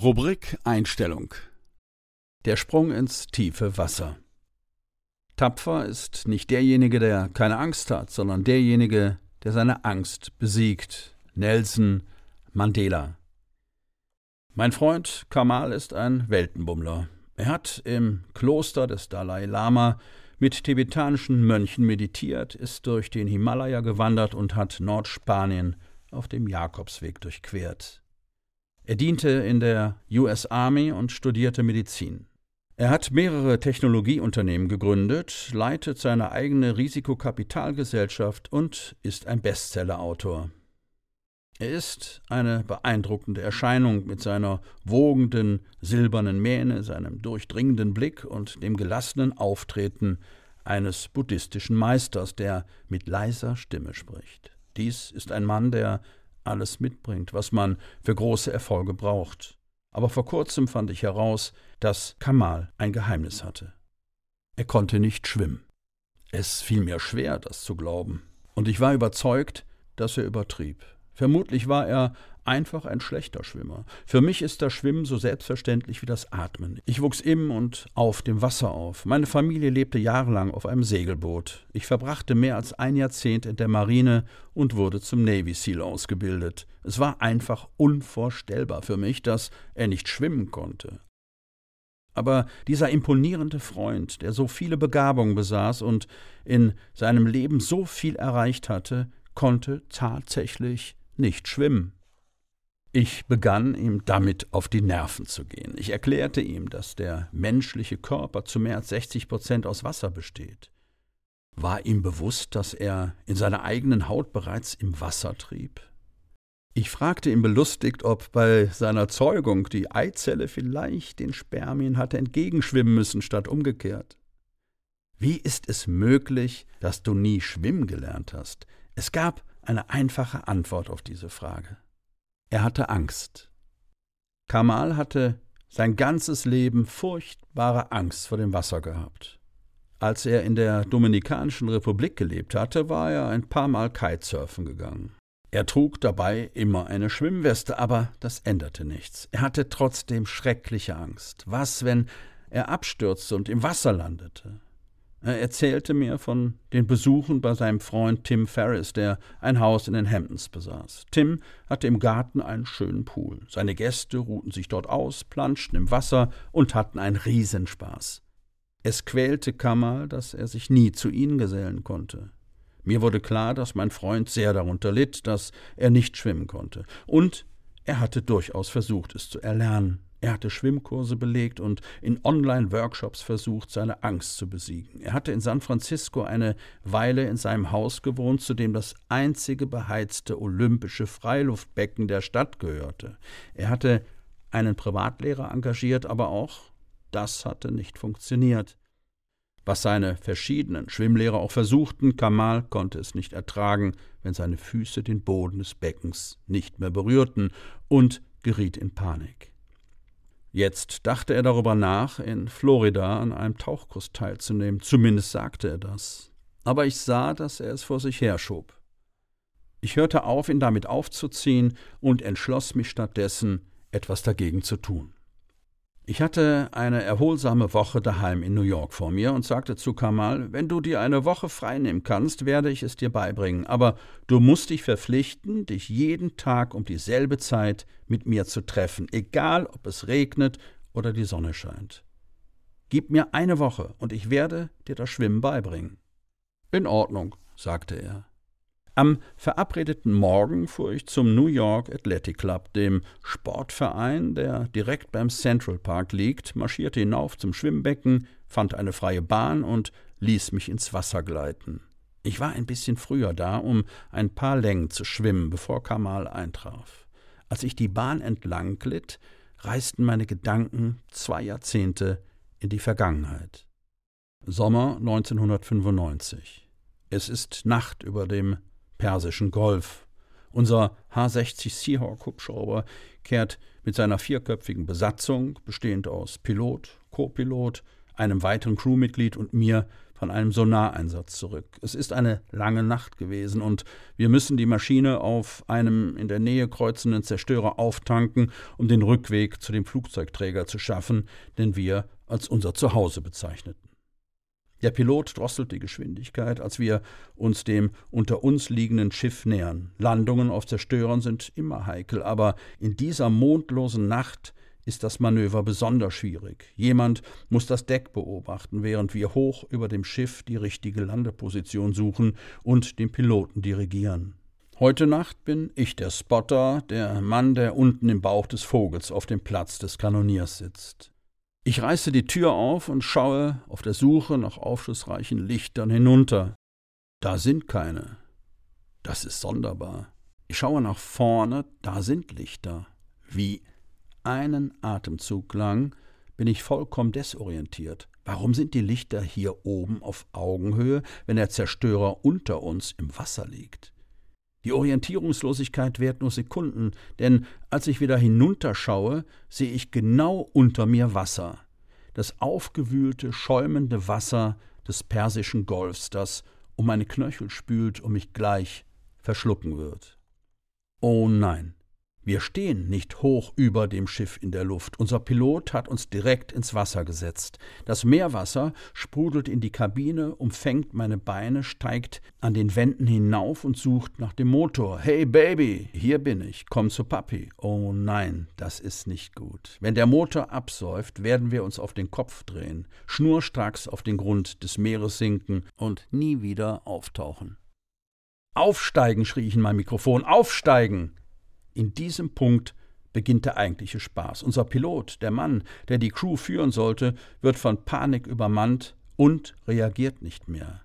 Rubrik Einstellung Der Sprung ins tiefe Wasser. Tapfer ist nicht derjenige, der keine Angst hat, sondern derjenige, der seine Angst besiegt. Nelson Mandela. Mein Freund Kamal ist ein Weltenbummler. Er hat im Kloster des Dalai Lama mit tibetanischen Mönchen meditiert, ist durch den Himalaya gewandert und hat Nordspanien auf dem Jakobsweg durchquert. Er diente in der US Army und studierte Medizin. Er hat mehrere Technologieunternehmen gegründet, leitet seine eigene Risikokapitalgesellschaft und ist ein Bestsellerautor. Er ist eine beeindruckende Erscheinung mit seiner wogenden silbernen Mähne, seinem durchdringenden Blick und dem gelassenen Auftreten eines buddhistischen Meisters, der mit leiser Stimme spricht. Dies ist ein Mann, der alles mitbringt, was man für große Erfolge braucht. Aber vor kurzem fand ich heraus, dass Kamal ein Geheimnis hatte. Er konnte nicht schwimmen. Es fiel mir schwer, das zu glauben. Und ich war überzeugt, dass er übertrieb. Vermutlich war er einfach ein schlechter Schwimmer. Für mich ist das Schwimmen so selbstverständlich wie das Atmen. Ich wuchs im und auf dem Wasser auf. Meine Familie lebte jahrelang auf einem Segelboot. Ich verbrachte mehr als ein Jahrzehnt in der Marine und wurde zum Navy SEAL ausgebildet. Es war einfach unvorstellbar für mich, dass er nicht schwimmen konnte. Aber dieser imponierende Freund, der so viele Begabungen besaß und in seinem Leben so viel erreicht hatte, konnte tatsächlich nicht schwimmen. Ich begann ihm damit auf die Nerven zu gehen. Ich erklärte ihm, dass der menschliche Körper zu mehr als 60 Prozent aus Wasser besteht. War ihm bewusst, dass er in seiner eigenen Haut bereits im Wasser trieb? Ich fragte ihn belustigt, ob bei seiner Zeugung die Eizelle vielleicht den Spermien hatte entgegenschwimmen müssen statt umgekehrt. Wie ist es möglich, dass du nie schwimmen gelernt hast? Es gab eine einfache Antwort auf diese Frage. Er hatte Angst. Kamal hatte sein ganzes Leben furchtbare Angst vor dem Wasser gehabt. Als er in der Dominikanischen Republik gelebt hatte, war er ein paar Mal Kitesurfen gegangen. Er trug dabei immer eine Schwimmweste, aber das änderte nichts. Er hatte trotzdem schreckliche Angst. Was, wenn er abstürzte und im Wasser landete? Er erzählte mir von den Besuchen bei seinem Freund Tim Ferris, der ein Haus in den Hamptons besaß. Tim hatte im Garten einen schönen Pool. Seine Gäste ruhten sich dort aus, planschten im Wasser und hatten einen Riesenspaß. Es quälte Kamal, dass er sich nie zu ihnen gesellen konnte. Mir wurde klar, dass mein Freund sehr darunter litt, dass er nicht schwimmen konnte. Und er hatte durchaus versucht, es zu erlernen. Er hatte Schwimmkurse belegt und in Online-Workshops versucht, seine Angst zu besiegen. Er hatte in San Francisco eine Weile in seinem Haus gewohnt, zu dem das einzige beheizte olympische Freiluftbecken der Stadt gehörte. Er hatte einen Privatlehrer engagiert, aber auch das hatte nicht funktioniert. Was seine verschiedenen Schwimmlehrer auch versuchten, Kamal konnte es nicht ertragen, wenn seine Füße den Boden des Beckens nicht mehr berührten und geriet in Panik. Jetzt dachte er darüber nach, in Florida an einem Tauchkurs teilzunehmen, zumindest sagte er das. Aber ich sah, dass er es vor sich herschob. Ich hörte auf, ihn damit aufzuziehen und entschloss mich stattdessen, etwas dagegen zu tun. Ich hatte eine erholsame Woche daheim in New York vor mir und sagte zu Kamal, wenn du dir eine Woche freinehmen kannst, werde ich es dir beibringen, aber du musst dich verpflichten, dich jeden Tag um dieselbe Zeit mit mir zu treffen, egal ob es regnet oder die Sonne scheint. Gib mir eine Woche und ich werde dir das Schwimmen beibringen. In Ordnung, sagte er. Am verabredeten Morgen fuhr ich zum New York Athletic Club, dem Sportverein, der direkt beim Central Park liegt, marschierte hinauf zum Schwimmbecken, fand eine freie Bahn und ließ mich ins Wasser gleiten. Ich war ein bisschen früher da, um ein paar Längen zu schwimmen, bevor Kamal eintraf. Als ich die Bahn entlang glitt, reisten meine Gedanken zwei Jahrzehnte in die Vergangenheit. Sommer 1995. Es ist Nacht über dem Persischen Golf. Unser H-60 Seahawk Hubschrauber kehrt mit seiner vierköpfigen Besatzung, bestehend aus Pilot, Co-Pilot, einem weiteren Crewmitglied und mir, von einem Sonareinsatz zurück. Es ist eine lange Nacht gewesen und wir müssen die Maschine auf einem in der Nähe kreuzenden Zerstörer auftanken, um den Rückweg zu dem Flugzeugträger zu schaffen, den wir als unser Zuhause bezeichneten. Der Pilot drosselt die Geschwindigkeit, als wir uns dem unter uns liegenden Schiff nähern. Landungen auf Zerstörern sind immer heikel, aber in dieser mondlosen Nacht ist das Manöver besonders schwierig. Jemand muss das Deck beobachten, während wir hoch über dem Schiff die richtige Landeposition suchen und den Piloten dirigieren. Heute Nacht bin ich der Spotter, der Mann, der unten im Bauch des Vogels auf dem Platz des Kanoniers sitzt. Ich reiße die Tür auf und schaue auf der Suche nach aufschlussreichen Lichtern hinunter. Da sind keine. Das ist sonderbar. Ich schaue nach vorne, da sind Lichter. Wie einen Atemzug lang bin ich vollkommen desorientiert. Warum sind die Lichter hier oben auf Augenhöhe, wenn der Zerstörer unter uns im Wasser liegt? Die Orientierungslosigkeit währt nur Sekunden, denn als ich wieder hinunterschaue, sehe ich genau unter mir Wasser. Das aufgewühlte, schäumende Wasser des Persischen Golfs, das um meine Knöchel spült und mich gleich verschlucken wird. Oh nein, wir stehen nicht hoch über dem Schiff in der Luft. Unser Pilot hat uns direkt ins Wasser gesetzt. Das Meerwasser sprudelt in die Kabine, umfängt meine Beine, steigt an den Wänden hinauf und sucht nach dem Motor. Hey Baby, hier bin ich, komm zu Papi. Oh nein, das ist nicht gut. Wenn der Motor absäuft, werden wir uns auf den Kopf drehen, schnurstracks auf den Grund des Meeres sinken und nie wieder auftauchen. Aufsteigen, schrie ich in mein Mikrofon, aufsteigen! In diesem Punkt beginnt der eigentliche Spaß. Unser Pilot, der Mann, der die Crew führen sollte, wird von Panik übermannt und reagiert nicht mehr.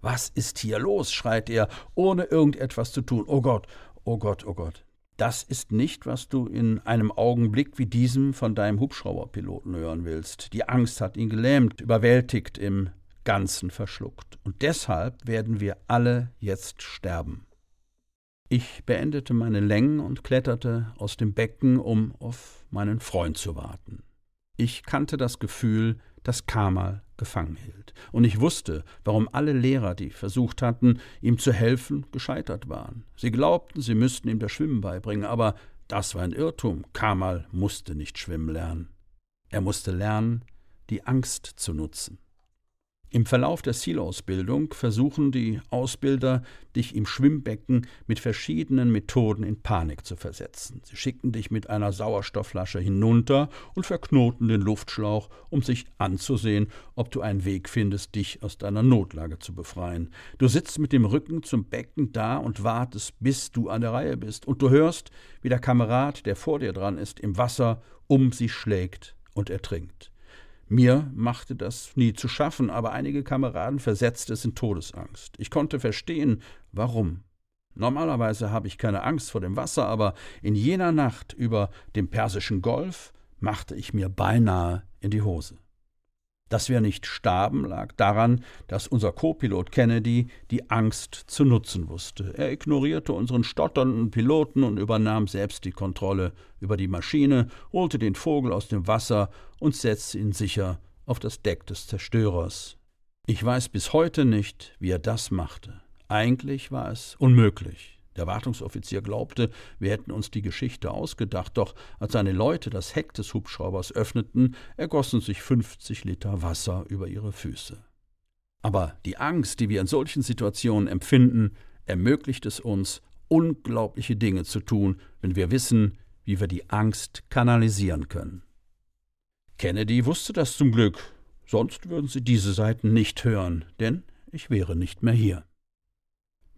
Was ist hier los? schreit er, ohne irgendetwas zu tun. Oh Gott, oh Gott, oh Gott. Das ist nicht, was du in einem Augenblick wie diesem von deinem Hubschrauberpiloten hören willst. Die Angst hat ihn gelähmt, überwältigt, im Ganzen verschluckt. Und deshalb werden wir alle jetzt sterben. Ich beendete meine Längen und kletterte aus dem Becken, um auf meinen Freund zu warten. Ich kannte das Gefühl, das Kamal gefangen hielt. Und ich wusste, warum alle Lehrer, die versucht hatten, ihm zu helfen, gescheitert waren. Sie glaubten, sie müssten ihm das Schwimmen beibringen, aber das war ein Irrtum. Kamal musste nicht schwimmen lernen. Er musste lernen, die Angst zu nutzen. Im Verlauf der Zielausbildung versuchen die Ausbilder, dich im Schwimmbecken mit verschiedenen Methoden in Panik zu versetzen. Sie schicken dich mit einer Sauerstoffflasche hinunter und verknoten den Luftschlauch, um sich anzusehen, ob du einen Weg findest, dich aus deiner Notlage zu befreien. Du sitzt mit dem Rücken zum Becken da und wartest, bis du an der Reihe bist, und du hörst, wie der Kamerad, der vor dir dran ist, im Wasser um sich schlägt und ertrinkt. Mir machte das nie zu schaffen, aber einige Kameraden versetzte es in Todesangst. Ich konnte verstehen, warum. Normalerweise habe ich keine Angst vor dem Wasser, aber in jener Nacht über dem Persischen Golf machte ich mir beinahe in die Hose. Dass wir nicht starben, lag daran, dass unser Co-Pilot Kennedy die Angst zu nutzen wusste. Er ignorierte unseren stotternden Piloten und übernahm selbst die Kontrolle über die Maschine, holte den Vogel aus dem Wasser und setzte ihn sicher auf das Deck des Zerstörers. Ich weiß bis heute nicht, wie er das machte. Eigentlich war es unmöglich. Der Wartungsoffizier glaubte, wir hätten uns die Geschichte ausgedacht, doch als seine Leute das Heck des Hubschraubers öffneten, ergossen sich 50 Liter Wasser über ihre Füße. Aber die Angst, die wir in solchen Situationen empfinden, ermöglicht es uns, unglaubliche Dinge zu tun, wenn wir wissen, wie wir die Angst kanalisieren können. Kennedy wusste das zum Glück, sonst würden Sie diese Seiten nicht hören, denn ich wäre nicht mehr hier.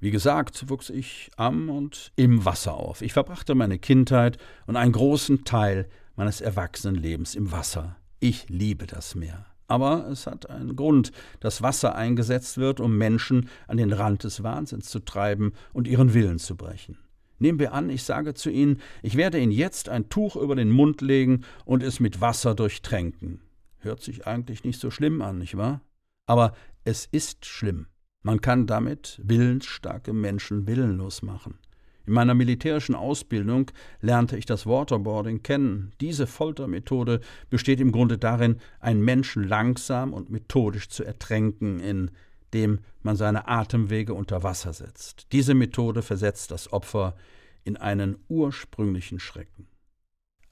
Wie gesagt, wuchs ich am und im Wasser auf. Ich verbrachte meine Kindheit und einen großen Teil meines Erwachsenenlebens im Wasser. Ich liebe das Meer. Aber es hat einen Grund, dass Wasser eingesetzt wird, um Menschen an den Rand des Wahnsinns zu treiben und ihren Willen zu brechen. Nehmen wir an, ich sage zu Ihnen, ich werde Ihnen jetzt ein Tuch über den Mund legen und es mit Wasser durchtränken. Hört sich eigentlich nicht so schlimm an, nicht wahr? Aber es ist schlimm. Man kann damit willensstarke Menschen willenlos machen. In meiner militärischen Ausbildung lernte ich das Waterboarding kennen. Diese Foltermethode besteht im Grunde darin, einen Menschen langsam und methodisch zu ertränken, indem man seine Atemwege unter Wasser setzt. Diese Methode versetzt das Opfer in einen ursprünglichen Schrecken.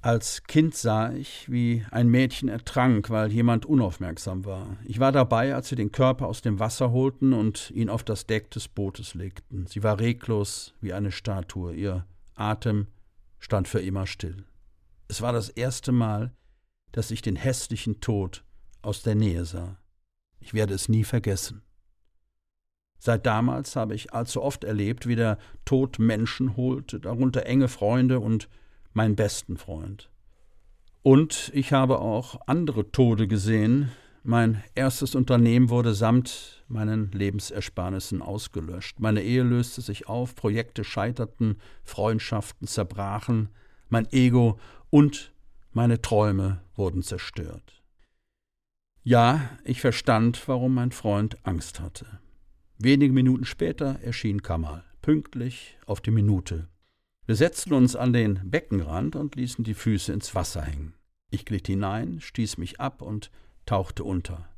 Als Kind sah ich, wie ein Mädchen ertrank, weil jemand unaufmerksam war. Ich war dabei, als sie den Körper aus dem Wasser holten und ihn auf das Deck des Bootes legten. Sie war reglos wie eine Statue, ihr Atem stand für immer still. Es war das erste Mal, dass ich den hässlichen Tod aus der Nähe sah. Ich werde es nie vergessen. Seit damals habe ich allzu oft erlebt, wie der Tod Menschen holte, darunter enge Freunde und meinen besten Freund. Und ich habe auch andere Tode gesehen. Mein erstes Unternehmen wurde samt meinen Lebensersparnissen ausgelöscht. Meine Ehe löste sich auf, Projekte scheiterten, Freundschaften zerbrachen, mein Ego und meine Träume wurden zerstört. Ja, ich verstand, warum mein Freund Angst hatte. Wenige Minuten später erschien Kamal, pünktlich auf die Minute. Wir setzten uns an den Beckenrand und ließen die Füße ins Wasser hängen. Ich glitt hinein, stieß mich ab und tauchte unter.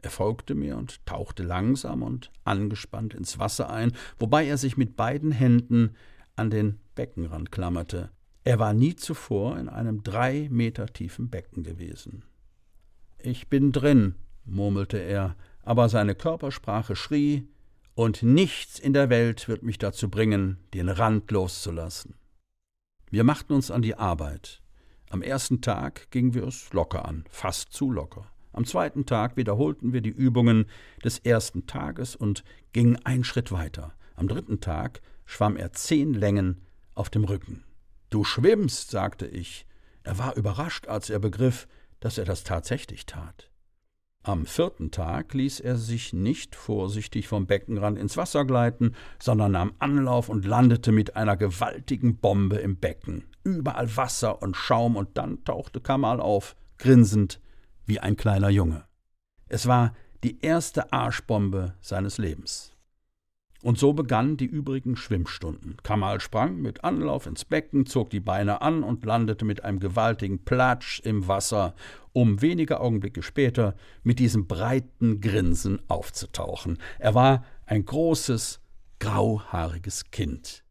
Er folgte mir und tauchte langsam und angespannt ins Wasser ein, wobei er sich mit beiden Händen an den Beckenrand klammerte. Er war nie zuvor in einem drei Meter tiefen Becken gewesen. Ich bin drin, murmelte er, aber seine Körpersprache schrie, und nichts in der Welt wird mich dazu bringen, den Rand loszulassen. Wir machten uns an die Arbeit. Am ersten Tag gingen wir es locker an, fast zu locker. Am zweiten Tag wiederholten wir die Übungen des ersten Tages und gingen einen Schritt weiter. Am dritten Tag schwamm er zehn Längen auf dem Rücken. Du schwimmst, sagte ich. Er war überrascht, als er begriff, dass er das tatsächlich tat. Am vierten Tag ließ er sich nicht vorsichtig vom Beckenrand ins Wasser gleiten, sondern nahm Anlauf und landete mit einer gewaltigen Bombe im Becken. Überall Wasser und Schaum, und dann tauchte Kamal auf, grinsend wie ein kleiner Junge. Es war die erste Arschbombe seines Lebens. Und so begannen die übrigen Schwimmstunden. Kamal sprang mit Anlauf ins Becken, zog die Beine an und landete mit einem gewaltigen Platsch im Wasser, um wenige Augenblicke später mit diesem breiten Grinsen aufzutauchen. Er war ein großes, grauhaariges Kind.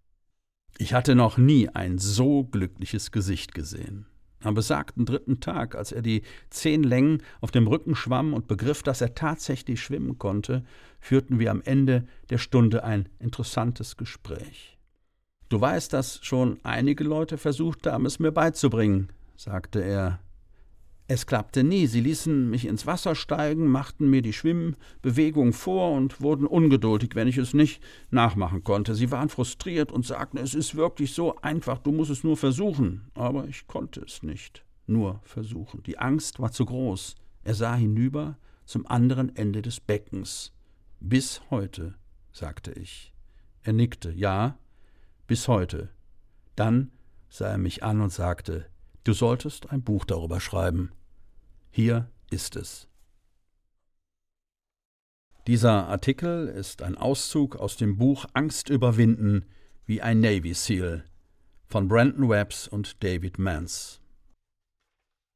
Ich hatte noch nie ein so glückliches Gesicht gesehen. Am besagten dritten Tag, als er die zehn Längen auf dem Rücken schwamm und begriff, dass er tatsächlich schwimmen konnte, führten wir am Ende der Stunde ein interessantes Gespräch. Du weißt, dass schon einige Leute versucht haben, es mir beizubringen, sagte er. Es klappte nie. Sie ließen mich ins Wasser steigen, machten mir die Schwimmbewegung vor und wurden ungeduldig, wenn ich es nicht nachmachen konnte. Sie waren frustriert und sagten, es ist wirklich so einfach, du musst es nur versuchen. Aber ich konnte es nicht. Nur versuchen. Die Angst war zu groß. Er sah hinüber zum anderen Ende des Beckens. Bis heute, sagte ich. Er nickte. Ja, bis heute. Dann sah er mich an und sagte, Du solltest ein Buch darüber schreiben. Hier ist es. Dieser Artikel ist ein Auszug aus dem Buch Angst überwinden wie ein Navy SEAL von Brandon Webbs und David Mans.